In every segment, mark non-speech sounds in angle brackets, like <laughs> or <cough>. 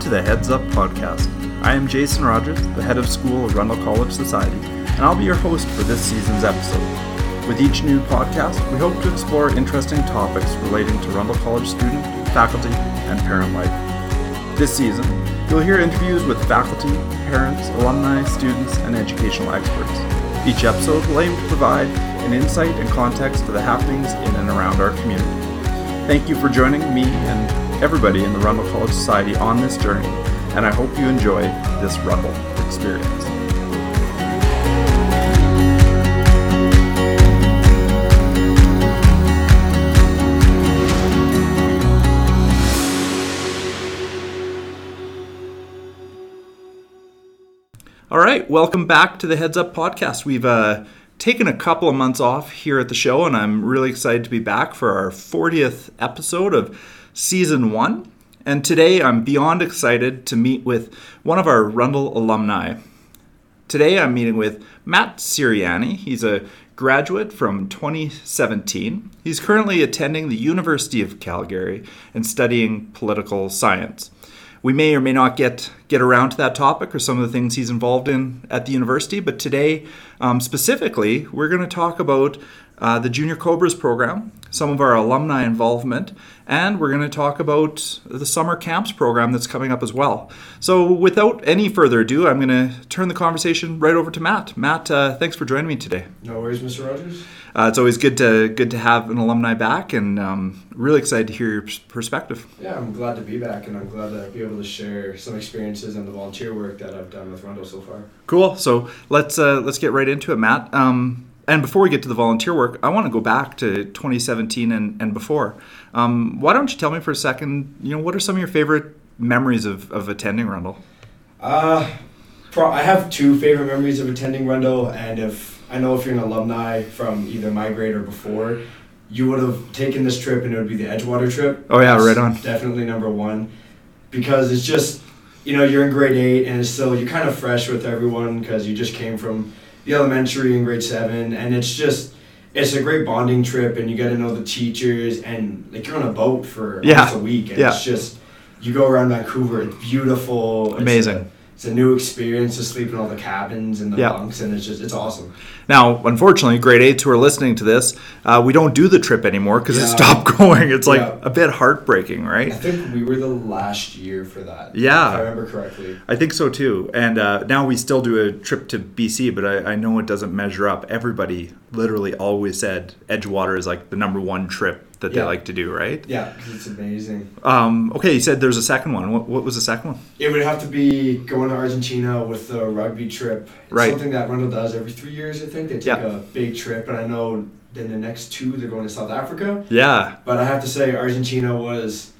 to the Heads Up podcast. I am Jason Rogers, the head of school of Rundle College Society, and I'll be your host for this season's episode. With each new podcast, we hope to explore interesting topics relating to Rundle College student, faculty, and parent life. This season, you'll hear interviews with faculty, parents, alumni, students, and educational experts. Each episode will aim to provide an insight and context to the happenings in and around our community. Thank you for joining me and everybody in the Rundle College Society on this journey, and I hope you enjoy this Rundle experience. All right, welcome back to the Heads Up podcast. We've uh, taken a couple of months off here at the show, and I'm really excited to be back for our 40th episode of season one. And today I'm beyond excited to meet with one of our Rundle alumni. Today I'm meeting with Matt Sirianni. He's a graduate from 2017. He's currently attending the University of Calgary and studying political science. We may or may not get get around to that topic or some of the things he's involved in at the university, but today um, specifically we're going to talk about uh, the Junior Cobras program, some of our alumni involvement, and we're going to talk about the summer camps program that's coming up as well. So, without any further ado, I'm going to turn the conversation right over to Matt. Matt, uh, thanks for joining me today. No worries, Mr. Rogers. Uh, it's always good to good to have an alumni back, and um, really excited to hear your perspective. Yeah, I'm glad to be back, and I'm glad to be able to share some experiences and the volunteer work that I've done with Rundle so far. Cool. So let's uh, let's get right into it, Matt. Um, and before we get to the volunteer work, I want to go back to 2017 and, and before. Um, why don't you tell me for a second, you know, what are some of your favorite memories of, of attending Rundle? Uh, pro- I have two favorite memories of attending Rundle, and if I know if you're an alumni from either my grade or before, you would have taken this trip and it would be the Edgewater trip. Oh yeah, right on. Definitely number one, because it's just you know you're in grade eight and it's still you're kind of fresh with everyone because you just came from the elementary in grade seven, and it's just it's a great bonding trip, and you get to know the teachers, and like you're on a boat for Yeah. almost a week, and Yeah. it's just you go around Vancouver, it's beautiful, it's Amazing. a- It's a new experience to sleep in all the cabins and the Yeah. bunks, and it's just it's awesome. Now, unfortunately, grade eights who are listening to this, uh, we don't do the trip anymore because it stopped <laughs> going. It's like Yeah. a bit heartbreaking, right? I think we were the last year for that. Yeah. if I remember correctly. I think so too. And uh, now we still do a trip to BC, but I, I know it doesn't measure up. Everybody literally always said Edgewater is like the number one trip that they Yeah. like to do, right? Yeah, 'cause it's amazing. Um, okay, you said there's a second one. What, what was the second one? It would have to be going to Argentina with the rugby trip. It's Right. something that Rundle does every three years, I think. They take Yeah. a big trip, and I know then the next two they're going to South Africa. Yeah, But I have to say, Argentina was.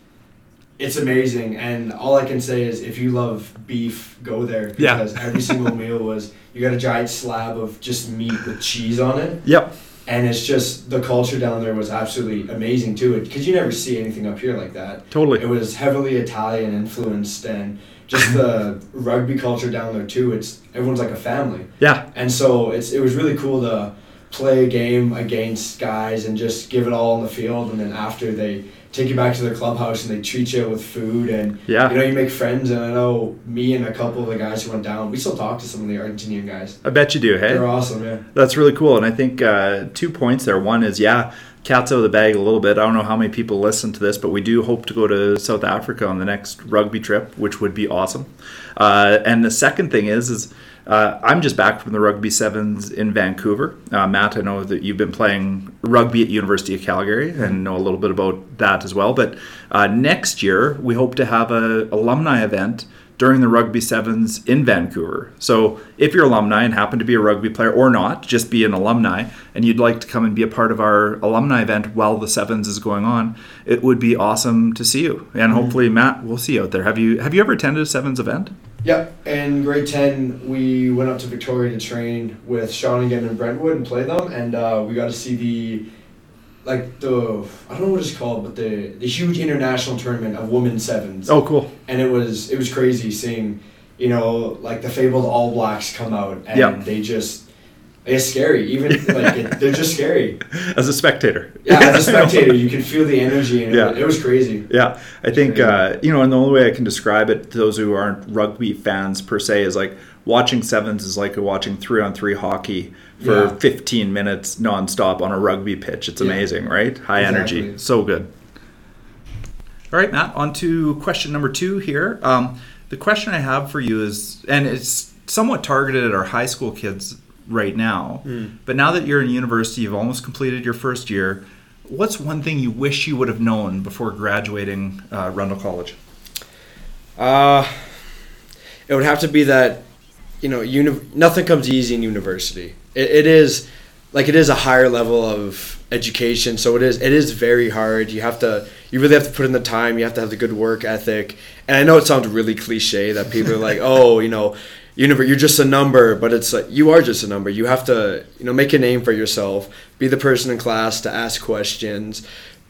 It's amazing, and all I can say is if you love beef, go there Yeah. because every single meal was you got a giant slab of just meat with cheese on it, yep, and it's just the culture down there was absolutely amazing too. Because you never see anything up here like that. totally. It was heavily Italian influenced and just the <laughs> rugby culture down there too. It's everyone's like a family, Yeah, and so it's it was really cool to play a game against guys and just give it all on the field, and then after they take you back to the clubhouse and they treat you with food and yeah. you know you make friends. And I know me and a couple of the guys who went down, we still talk to some of the Argentinian guys. I bet you do. Hey, They're awesome, yeah. That's really cool. And I think uh, two points there. One is, yeah, cat's out of the bag a little bit. I don't know how many people listen to this, but we do hope to go to South Africa on the next rugby trip, which would be awesome. Uh, and the second thing is, is uh, I'm just back from the rugby sevens in Vancouver. Uh, Matt, I know that you've been playing rugby at University of Calgary and know a little bit about that as well. But uh, next year we hope to have an alumni event during the rugby sevens in Vancouver. So if you're alumni and happen to be a rugby player or not, just be an alumni, and you'd like to come and be a part of our alumni event while the sevens is going on, it would be awesome to see you. And hopefully, Matt, we'll see you out there. Have you have you ever attended a sevens event? Yep. In grade 10, we went up to Victoria to train with Shawnigan and Brentwood and play them, and uh, we got to see the, like the, I don't know what it's called, but the, the huge international tournament of women's sevens. Oh, cool. And it was it was crazy seeing, you know, like the fabled All Blacks come out and Yep. they just it's scary. Even <laughs> like it, they're just scary. As a spectator. Yeah, as a <laughs> spectator, you can feel the energy, and Yeah. it, it was crazy. Yeah, I think uh, you know, and the only way I can describe it to those who aren't rugby fans per se is like watching sevens is like watching three on three hockey for Yeah. 15 minutes nonstop on a rugby pitch. It's Yeah. amazing, right? High energy, so good. All right, Matt. On to question number two here. Um, the question I have for you is, and it's somewhat targeted at our high school kids right now. But now that you're in university, you've almost completed your first year. What's one thing you wish you would have known before graduating uh, Rundle College? Uh, it would have to be that, you know, uni- nothing comes easy in university. It, it is like it is a higher level of education, so it is it is very hard. You have to you really have to put in the time. You have to have the good work ethic. And I know it sounds really cliche that people are like, <laughs> oh, you know, univer- you're just a number, but it's like you are just a number. You have to you know make a name for yourself. Be the person in class to ask questions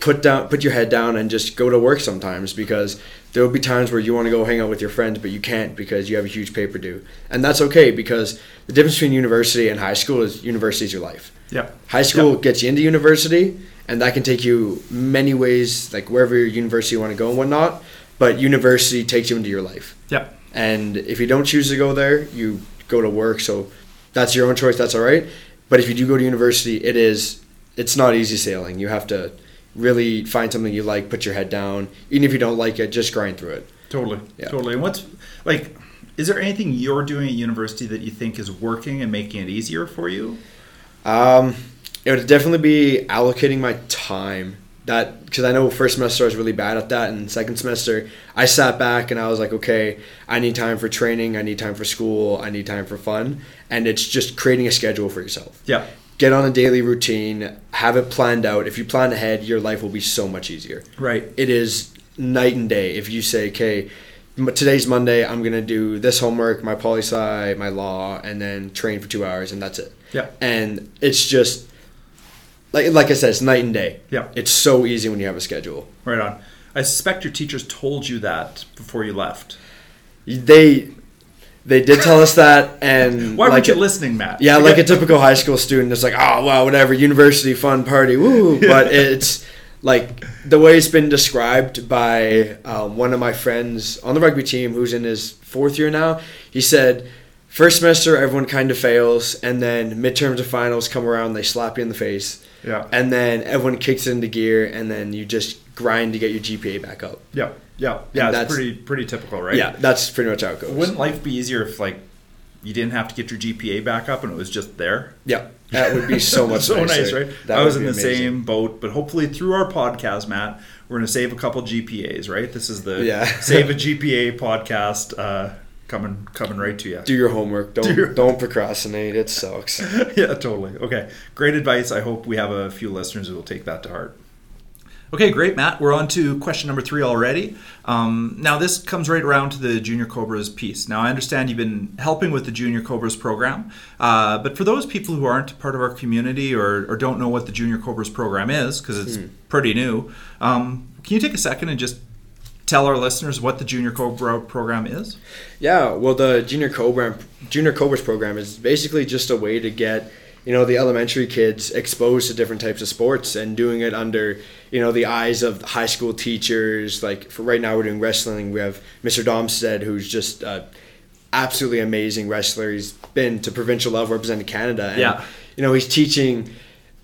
put down put your head down and just go to work sometimes because there will be times where you want to go hang out with your friends but you can't because you have a huge paper due and that's okay because the difference between university and high school is university is your life Yeah. high school gets you into university and that can take you many ways like wherever your university you want to go and whatnot but university takes you into your life Yeah. And if you don't choose to go there you go to work so that's your own choice that's all right but if you do go to university it is it's not easy sailing you have to really find something you like put your head down even if you don't like it just grind through it Totally. Yeah. Totally. And what's like? Is there anything you're doing at university that you think is working and making it easier for you? Um, it would definitely be allocating my time. That because I know first semester I was really bad at that, and second semester I sat back and I was like, okay, I need time for training, I need time for school, I need time for fun, and it's just creating a schedule for yourself. Yeah. Get on a daily routine, have it planned out. If you plan ahead, your life will be so much easier. Right. It is night and day. If you say, okay, today's Monday, I'm gonna do this homework, my poli sci, my law, and then train for two hours, and that's it Yeah. and it's just like like I said, it's night and day. Yeah. It's so easy when you have a schedule. Right on. I suspect your teachers told you that before you left. They they did tell us that, and <laughs> Why like weren't you listening, Matt? Yeah, <laughs> like a typical high school student, it's like, oh wow, whatever, university fun party, woo. <laughs> But it's like the way it's been described by um, one of my friends on the rugby team, who's in his fourth year now. He said, first semester everyone kind of fails, and then midterms and finals come around, they slap you in the face. Yeah. and then everyone kicks into gear, and then you just grind to get your GPA back up. Yeah. Yeah. Yeah. It's that's- pretty pretty typical, right? Yeah, that's pretty much how it goes. Wouldn't life be easier if like you didn't have to get your GPA back up and it was just there? yeah, that would be so <laughs> much so nicer. nice, right? That I was in the amazing. same boat, but hopefully through our podcast, Matt, we're going to save a couple GPAs, right? This is the Yeah. save a <laughs> GPA podcast uh, coming coming right to you. Do your homework. Don't Do your- <laughs> don't procrastinate. It sucks. <laughs> yeah, totally. Okay, great advice. I hope we have a few listeners who will take that to heart. Okay, great, Matt. We're on to question number three already. Um, now, this comes right around to the Junior Cobras piece. Now, I understand you've been helping with the Junior Cobras program, uh, but for those people who aren't part of our community or, or don't know what the Junior Cobras program is, because it's pretty new, um, can you take a second and just tell our listeners what the Junior Cobra program is? Yeah, well, the junior cobra junior cobras program is basically just a way to get you know the elementary kids exposed to different types of sports and doing it under you know the eyes of high school teachers. Like for right now, we're doing wrestling. We have Mr. Domstead, who's just a absolutely amazing wrestler. He's been to provincial level representing Canada. And, Yeah. you know he's teaching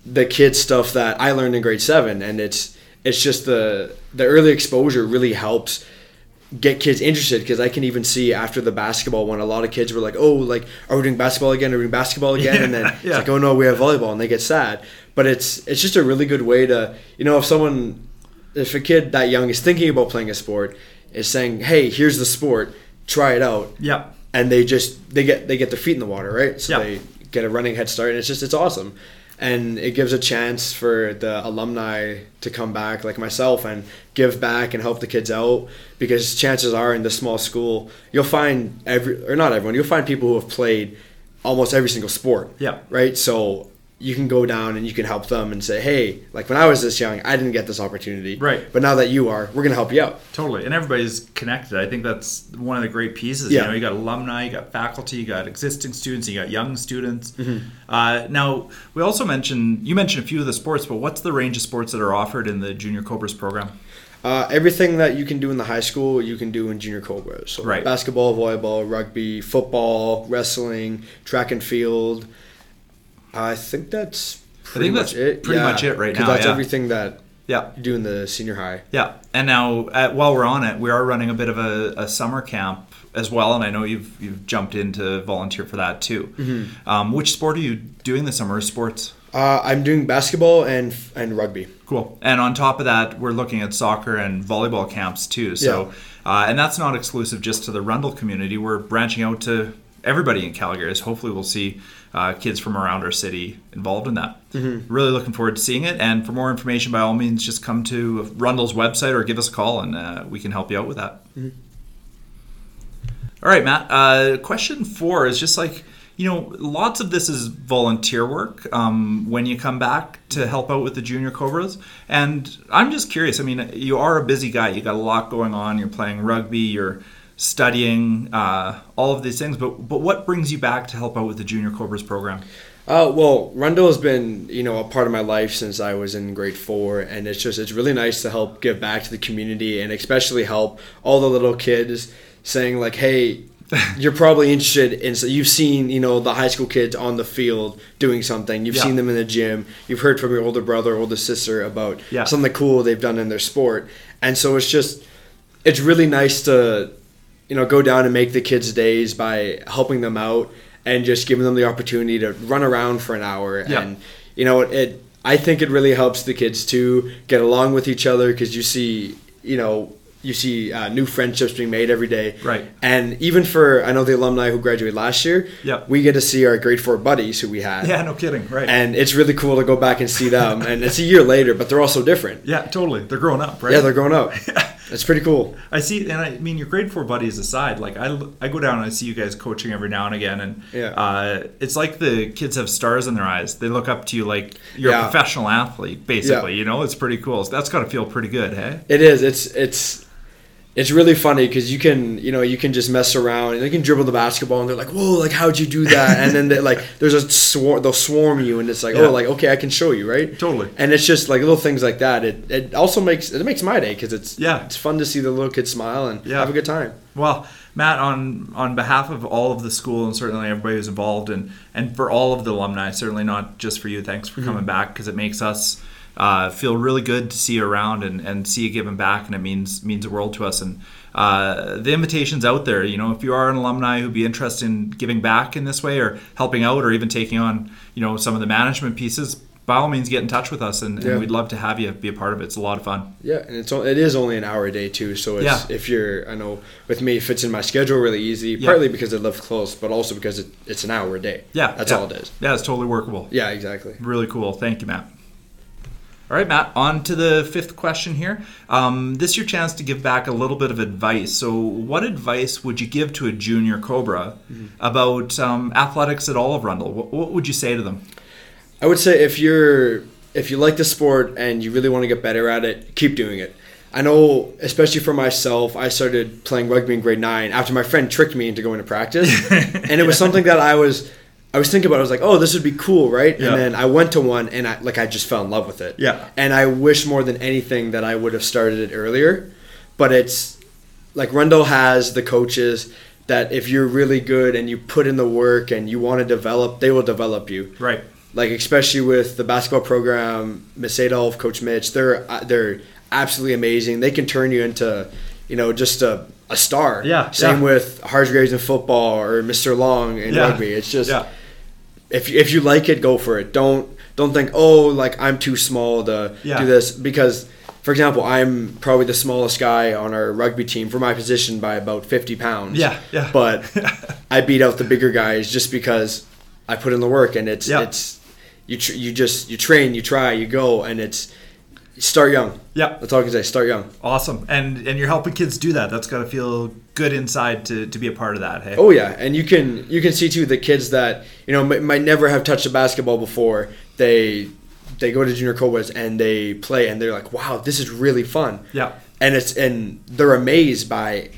the kids stuff that I learned in grade seven, and it's it's just the the early exposure really helps get kids interested because I can even see after the basketball one, a lot of kids were like, "Oh, like are we doing basketball again? Are we doing basketball again?" and then Yeah, it's like, "Oh no, we have volleyball," and they get sad. But it's it's just a really good way to you know if someone if a kid that young is thinking about playing a sport is saying, "Hey, here's the sport, try it out," Yeah. and they just they get they get their feet in the water, right? So Yeah. they get a running head start, and it's just it's awesome, and it gives a chance for the alumni to come back, like myself, and give back and help the kids out. Because chances are, in this small school, you'll find every or not everyone, you'll find people who have played almost every single sport. Yeah. Right. So you can go down and you can help them and say, hey, like when I was this young, I didn't get this opportunity. Right. But now that you are, we're gonna help you out. Totally, and everybody's connected. I think that's one of the great pieces. Yeah. You know, you got alumni, you got faculty, you got existing students, you got young students. Mm-hmm. Uh, now, we also mentioned you mentioned a few of the sports, but what's the range of sports that are offered in the Junior Cobras program? Uh, everything that you can do in the high school, you can do in junior cobras. So Right. basketball, volleyball, rugby, football, wrestling, track and field. I think that's. Pretty that's much it. pretty much it right now, That's yeah. everything that Yeah, you do in the senior high. yeah. And now, uh, while we're on it, we are running a bit of a, a summer camp as well, and I know you've you've jumped in to volunteer for that too. Mm-hmm. Um, which sport are you doing this summer? Sports. Uh, I'm doing basketball and and rugby. Cool. And on top of that, we're looking at soccer and volleyball camps too. So, uh, and that's not exclusive just to the Rundle community. We're branching out to everybody in Calgary. So hopefully, we'll see uh, kids from around our city involved in that. Really looking forward to seeing it. And for more information, by all means, just come to Rundle's website or give us a call, and uh, we can help you out with that. All right, Matt. Uh, question four is just like you know, lots of this is volunteer work um, when you come back to help out with the junior cobras. And I'm just curious. I mean, you are a busy guy. You got a lot going on. You're playing rugby. You're studying uh, all of these things. But but what brings you back to help out with the junior cobras program? Uh, well, Rundle has been, you know, a part of my life since I was in grade four, and it's just it's really nice to help give back to the community, and especially help all the little kids, saying like, hey, <laughs> you're probably interested in. So you've seen, you know, the high school kids on the field doing something. You've Yeah. seen them in the gym. You've heard from your older brother, older sister about Yeah. something cool they've done in their sport, and so it's just, it's really nice to, you know, go down and make the kids' days by helping them out and just giving them the opportunity to run around for an hour Yeah. and you know it, it i think it really helps the kids to get along with each other because you see you know you see uh, new friendships being made every day Right. and even for i know the alumni who graduated last year Yeah. we get to see our grade four buddies who we had Yeah, no kidding. Right. and it's really cool to go back and see them and it's a year later but they're all so different yeah, totally. They're growing up, right? yeah they're growing up <laughs> it's pretty cool I see, and I mean, your grade four buddies aside, like I, I go down and I see you guys coaching every now and again, and Yeah. uh, it's like the kids have stars in their eyes. They look up to you like you're a professional athlete, basically. Yeah. You know, it's pretty cool. So that's got to feel pretty good, hey? It is. It's it's it's really funny because you can you know you can just mess around and they can dribble the basketball and they're like whoa like how'd you do that and then they, like there's a swarm they'll swarm you and it's like oh, Yeah. oh like okay I can show you right Totally. and it's just like little things like that it it also makes it makes my day because it's Yeah. it's fun to see the little kids smile and Yeah. have a good time Well, Matt, on on behalf of all of the school and certainly everybody who's involved, and and for all of the alumni, certainly not just for you. Thanks for mm-hmm. coming back because it makes us uh, feel really good to see you around and, and see you giving back, and it means means the world to us. And uh, the invitation's out there. You know, if you are an alumni who'd be interested in giving back in this way, or helping out, or even taking on, you know, some of the management pieces. By all means, get in touch with us, and, Yeah. and we'd love to have you be a part of it. It's a lot of fun. yeah and it's it is only an hour a day too so it's Yeah. if you're I know with me it fits in my schedule really easy Yeah. partly because I live close but also because it, it's an hour a day Yeah, that's all it is Yeah, it's totally workable. yeah exactly Really cool. Thank you, Matt. All right, Matt, on to the fifth question here. Um, this is your chance to give back a little bit of advice. So, what advice would you give to a junior Cobra about um, athletics at all of Rundle? What, what would you say to them? I would say if you're if you like the sport and you really want to get better at it, keep doing it. I know, especially for myself, I started playing rugby in grade nine after my friend tricked me into going to practice, <laughs> and it was something that I was I was thinking about. It, I was like, oh, this would be cool, right? Yeah. And then I went to one, and I like I just fell in love with it. Yeah. And I wish more than anything that I would have started it earlier, but it's like Rundle has the coaches that if you're really good and you put in the work and you want to develop, they will develop you Right. like especially with the basketball program, Miss Adolf, Coach Mitch, they're they're absolutely amazing. They can turn you into, you know, just a, a star. Yeah, Same yeah. with Hargraves in football or Mr. Long in Yeah. rugby. It's just Yeah. if if you like it, go for it. Don't don't think oh like I'm too small to do this because. For example, I'm probably the smallest guy on our rugby team for my position by about 50 pounds. Yeah, yeah. But <laughs> I beat out the bigger guys just because I put in the work, and it's it's you tr- you just you train, you try, you go, and it's start young. Yeah. That's all I can say. Start young. Awesome. And and you're helping kids do that. That's got to feel good inside to, to be a part of that. Hey. Oh yeah, and you can you can see too the kids that you know m- might never have touched a basketball before they they go to junior cobras and they play and they're like, wow, this is really fun. Yeah. And it's and they're amazed by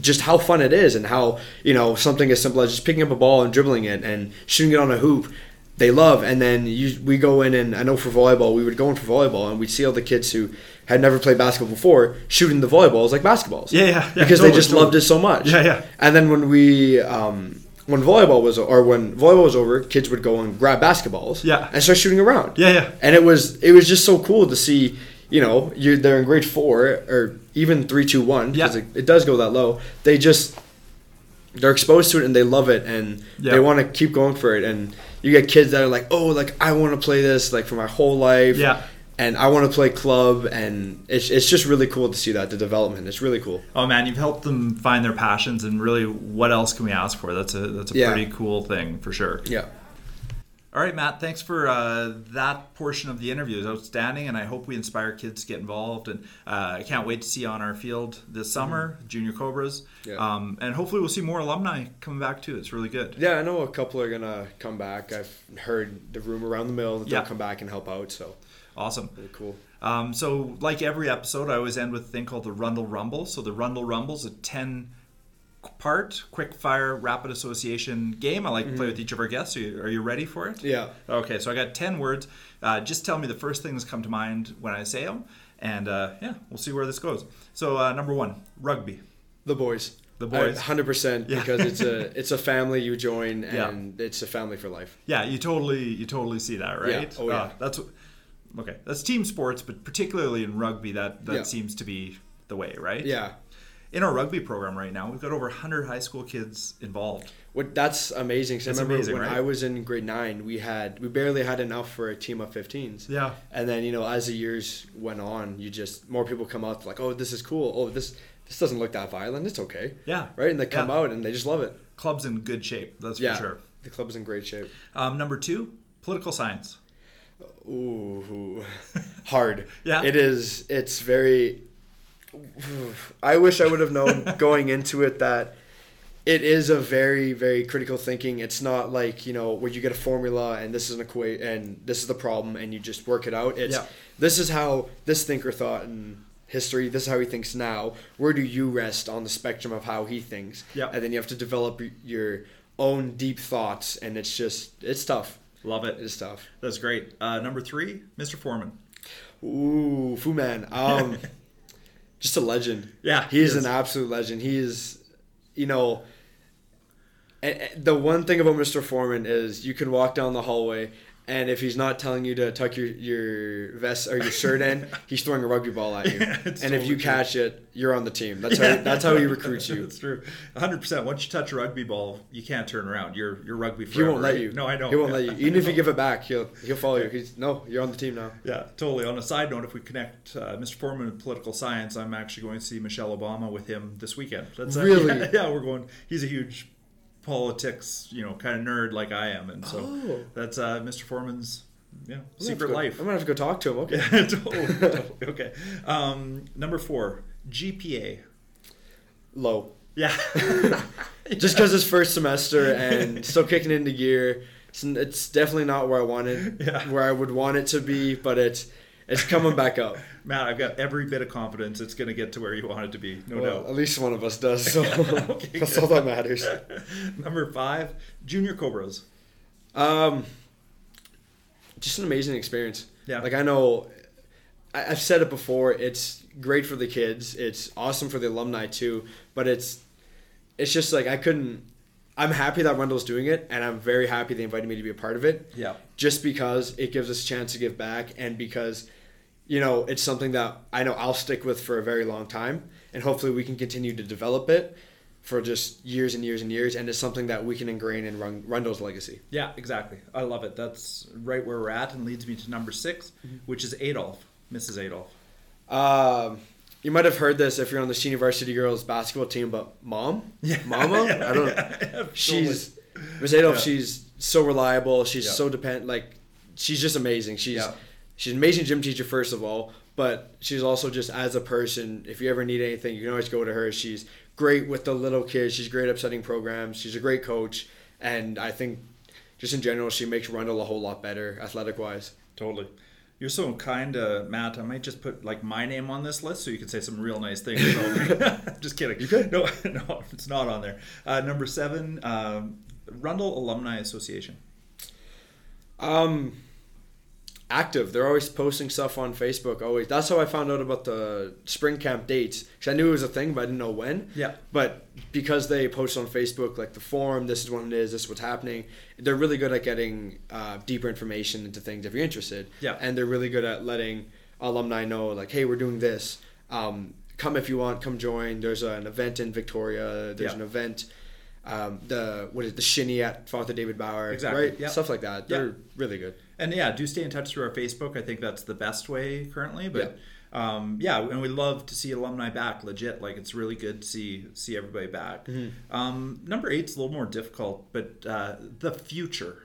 just how fun it is and how you know something as simple as just picking up a ball and dribbling it and shooting it on a hoop they love and then you, we go in and i know for volleyball we would go in for volleyball and we'd see all the kids who had never played basketball before shooting the volleyballs like basketballs Yeah, yeah, yeah, because they just loved it so much Yeah, yeah. and then when we um, when volleyball was or when volleyball was over kids would go and grab basketballs Yeah. and start shooting around Yeah, yeah. and it was it was just so cool to see you know you're they're in grade four or even three two one because Yeah. it, it does go that low they just they're exposed to it and they love it and Yeah. they want to keep going for it and you get kids that are like oh like i want to play this like for my whole life Yeah. and i want to play club and it's, it's just really cool to see that the development it's really cool Oh man, you've helped them find their passions, and really, what else can we ask for? That's a that's a Yeah. pretty cool thing for sure. yeah All right, Matt. Thanks for uh, that portion of the interview. It was outstanding, and I hope we inspire kids to get involved. And uh, I can't wait to see you on our field this summer, Junior Cobras. Mm-hmm. Yeah. Um, and hopefully, we'll see more alumni coming back too. It's really good. yeah i know a couple are gonna come back i've heard the rumor around the mill that Yeah. they'll come back and help out so Awesome. really cool Um, so, like every episode, I always end with a thing called the Rundle Rumble. So, the Rundle Rumble is a 10 part quick fire rapid association game I like to play with each of our guests. Are you, are you ready for it? Mm-hmm. yeah Okay, so I got 10 words. Uh, just tell me the first things that come to mind when I say them. And uh, yeah, we'll see where this goes. So, uh, number one, rugby. The boys. The boys. Hundred percent Yeah. because it's a <laughs> it's a family you join Yeah. and it's a family for life. Yeah, you totally you totally see that, right? Yeah. Oh, yeah. Uh, that's okay. That's team sports, but particularly in rugby, that that Yeah. seems to be the way, right? Yeah. In our rugby program right now, we've got over 100 high school kids involved. What that's amazing. 'cause That's I remember amazing, when right? I was in grade nine, we had we barely had enough for a team of 15s. Yeah. And then you know as the years went on, you just more people come out like, oh, this is cool. Oh, this this doesn't look that violent. It's okay. Yeah. Right, and they come Yeah. out and they just love it. Club's in good shape, that's yeah. for sure. The club's in great shape. Um, number two, political science. Ooh, <laughs> hard. <laughs> Yeah. It is. It's very. I wish I would have known <laughs> going into it that it is a very very critical thinking. It's not like you know where you get a formula and this is an equation and this is the problem and you just work it out. It's Yeah. this is how this thinker thought in history. This is how he thinks now. Where do you rest on the spectrum of how he thinks? Yeah. And then you have to develop your own deep thoughts, and it's just it's tough. Love it. It's tough. That's great. Uh, number three, Mr. Foreman. Ooh, Fu Man. Um, <laughs> just a legend. Yeah, he he is is. an absolute legend. He is, you know, the one thing about Mr. Foreman is you can walk down the hallway, and if he's not telling you to tuck your, your vest or your shirt in, <laughs> he's throwing a rugby ball at you. Yeah, and it's if you true. catch it, you're on the team. That's how that's how he <laughs> recruits you. That's true. 100%. Once you touch a rugby ball, you can't turn around. You're you're rugby He won't let you. No, I know. He won't Yeah. let you. <laughs> Even if you give it back, he'll he'll follow you. He's no, you're on the team now. Yeah, totally. On a side note, if we connect uh, Mr. Foreman with political science, I'm actually going to see Michelle Obama with him this weekend. That's uh, Really? yeah, yeah, we're going. He's a huge politics, you know, kind of nerd like I am, and so Oh. that's uh, Mr. Foreman's yeah I'm gonna have to secret go- life. I'm gonna have to go talk to him. Okay. <laughs> Totally, totally. Okay. Um, number four, GPA. Low. Yeah. <laughs> just because it's first semester and still kicking into gear. It's, it's definitely not where I wanted, <laughs> Yeah. where I would want it to be, but it's it's coming back up. <laughs> Matt, I've got every bit of confidence it's going to get to where you want it to be. No well, doubt. at least one of us does, so <laughs> <laughs> Okay, that's good. all that matters. Number five, Junior Cobras. Um, just an amazing experience. Yeah. Like I know, I, I've said it before. It's great for the kids. It's awesome for the alumni too. But it's, it's just like I couldn't. I'm happy that Rundle's doing it, and I'm very happy they invited me to be a part of it. Yeah. just because it gives us a chance to give back and because you know it's something that I know I'll stick with for a very long time and hopefully we can continue to develop it for just years and years and years and it's something that we can ingrain in Run- Rundle's legacy. Yeah, exactly. I love it. That's right where we're at and leads me to number 6 which is Adolf, Mrs. Adolf. Um, you might have heard this if you're on the senior varsity girls basketball team, but mom, <laughs> Yeah. mama, <laughs> Yeah, I don't. yeah, she's Miss Adolf. She's so reliable. She's so depend. Like she's just amazing. She's she's an amazing gym teacher first of all, but she's also just as a person. If you ever need anything, you can always go to her. She's great with the little kids. She's great at setting programs. She's a great coach, and I think just in general, she makes Rundle a whole lot better athletic wise. Totally. You're so kind, uh, Matt. I might just put like my name on this list so you can say some real nice things. about me. <laughs> just kidding. You could. No, <laughs> no, it's not on there. Uh, number seven, um, Rundle Alumni Association. Um, active. They're always posting stuff on Facebook. Always. That's how I found out about the spring camp dates. Cause I knew it was a thing, but I didn't know when. Yeah. But because they post on Facebook, like the forum, this is when it is, this is what's happening. They're really good at getting uh, deeper information into things if you're interested. Yeah. And they're really good at letting alumni know, like, hey, we're doing this. Um, come if you want. Come join. There's an event in Victoria. There's Yeah. an event. Um, the what is it, the shinny at Father David Bauer, Exactly, right? yeah. Stuff like that. They're really good. And yeah, do stay in touch through our Facebook. I think that's the best way currently. But yeah, um, yeah and we love to see alumni back. Legit, like it's really good to see see everybody back. Um, number eight's a little more difficult, but uh, the future.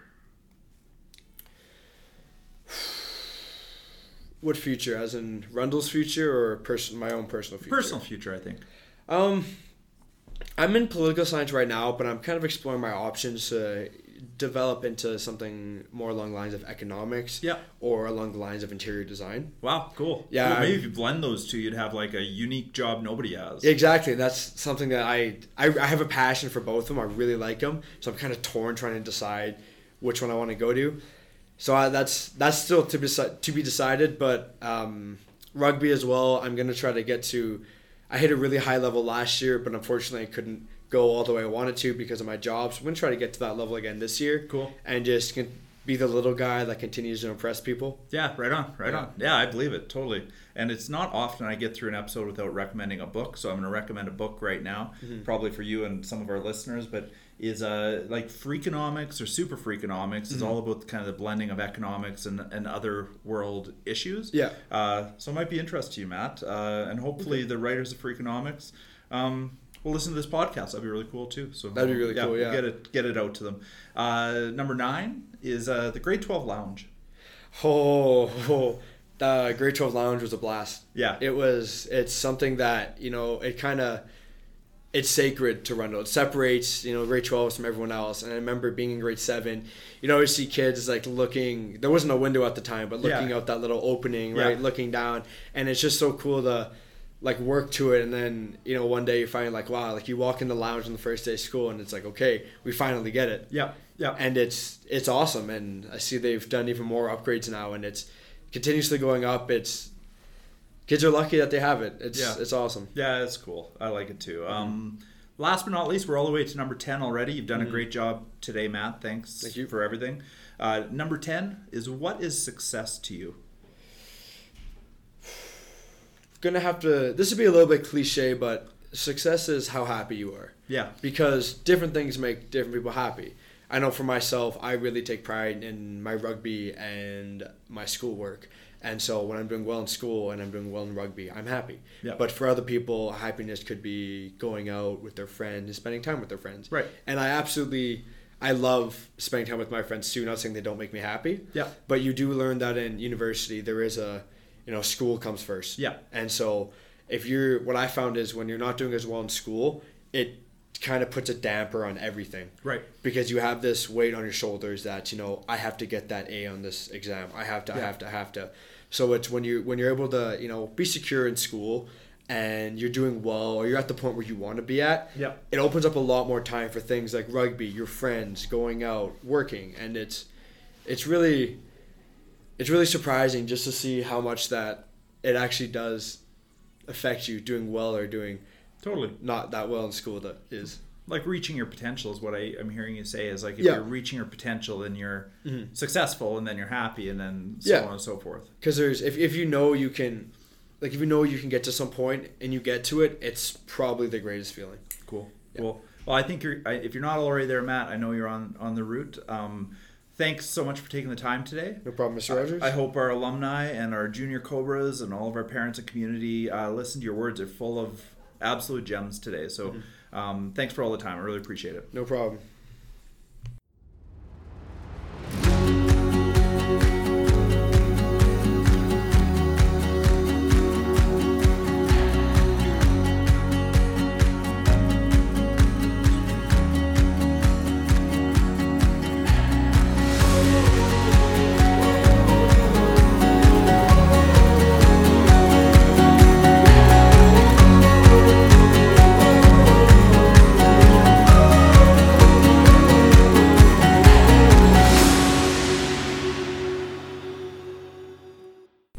What future? As in Rundle's future or person, my own personal future? Personal future, I think. Um, I'm in political science right now, but I'm kind of exploring my options to develop into something more along the lines of economics. Yeah. Or along the lines of interior design. Wow, cool. Yeah, Cool. Maybe if you blend those two, you'd have like a unique job nobody has. Exactly. That's something that I, I I have a passion for both of them. I really like them, so I'm kind of torn trying to decide which one I want to go to. So I, that's that's still to be to be decided. But um, rugby as well. I'm gonna try to get to. I hit a really high level last year, but unfortunately I couldn't go all the way I wanted to because of my job. So I'm gonna try to get to that level again this year. Cool. And just be the little guy that continues to impress people. Yeah, right on, right Yeah. on. Yeah, I believe it totally. And it's not often I get through an episode without recommending a book, so I'm going to recommend a book right now, Mm-hmm. probably for you and some of our listeners. But is uh like Freakonomics or Super Freakonomics Mm-hmm. is all about kind of the blending of economics and, and other world issues. Yeah. Uh, so it might be interest to you, Matt, uh, and hopefully the writers of Freakonomics. Um, will listen to this podcast. That'd be really cool too. So That'd be really cool, yeah. get it get it out to them. Uh, number nine is uh, the Grade Twelve Lounge. Oh, oh, <laughs> the Grade 12 Lounge was a blast. Yeah. It was, it's something that, you know, it kind of, it's sacred to Rundle. It separates, you know, grade 12 from everyone else. And I remember being in grade 7, you'd always see kids like looking, there wasn't a window at the time, but looking Yeah. out that little opening, Yeah. right? Looking down. And it's just so cool to like work to it. And then, you know, one day you find like, wow, like you walk in the lounge on the first day of school and it's like, okay, we finally get it Yeah, yeah. and it's it's awesome and i see they've done even more upgrades now and it's continuously going up it's kids are lucky that they have it it's Yeah. it's awesome Yeah, it's cool. I like it too. Um, last but not least, we're all the way to number 10 already. You've done a great job today, Matt. Thanks Thank you. for everything. Uh, number 10 is what is success to you? Gonna have to this would be a little bit cliche but success is how happy you are Yeah. because different things make different people happy i know for myself i really take pride in my rugby and my schoolwork and so when i'm doing well in school and i'm doing well in rugby i'm happy Yeah. but for other people happiness could be going out with their friends and spending time with their friends Right. and i absolutely i love spending time with my friends too not saying they don't make me happy Yeah. but you do learn that in university there is a you know school comes first Yeah. and so if you're what i found is when you're not doing as well in school it kind of puts a damper on everything Right. because you have this weight on your shoulders that you know i have to get that a on this exam i have to i have to I have to so it's when you when you're able to you know be secure in school and you're doing well or you're at the point where you want to be at Yeah. it opens up a lot more time for things like rugby your friends going out working and it's it's really it's really surprising just to see how much that it actually does affect you doing well or doing Totally. not that well in school that is Like reaching your potential is what I, I'm hearing you say is like if Yeah. you're reaching your potential, then you're Mhm. successful and then you're happy and then so Yeah. on and so forth. because there's if, if you know you can like if you know you can get to some point and you get to it it's probably the greatest feeling Cool. Yeah. Cool. Well, I think you're. I, if you're not already there, Matt, I know you're on on the route. Um, thanks so much for taking the time today. no problem mr rogers I, I hope our alumni and our junior Cobras and all of our parents and community uh, listen to your words. They're full of absolute gems today. So, um, thanks for all the time. I really appreciate it. no problem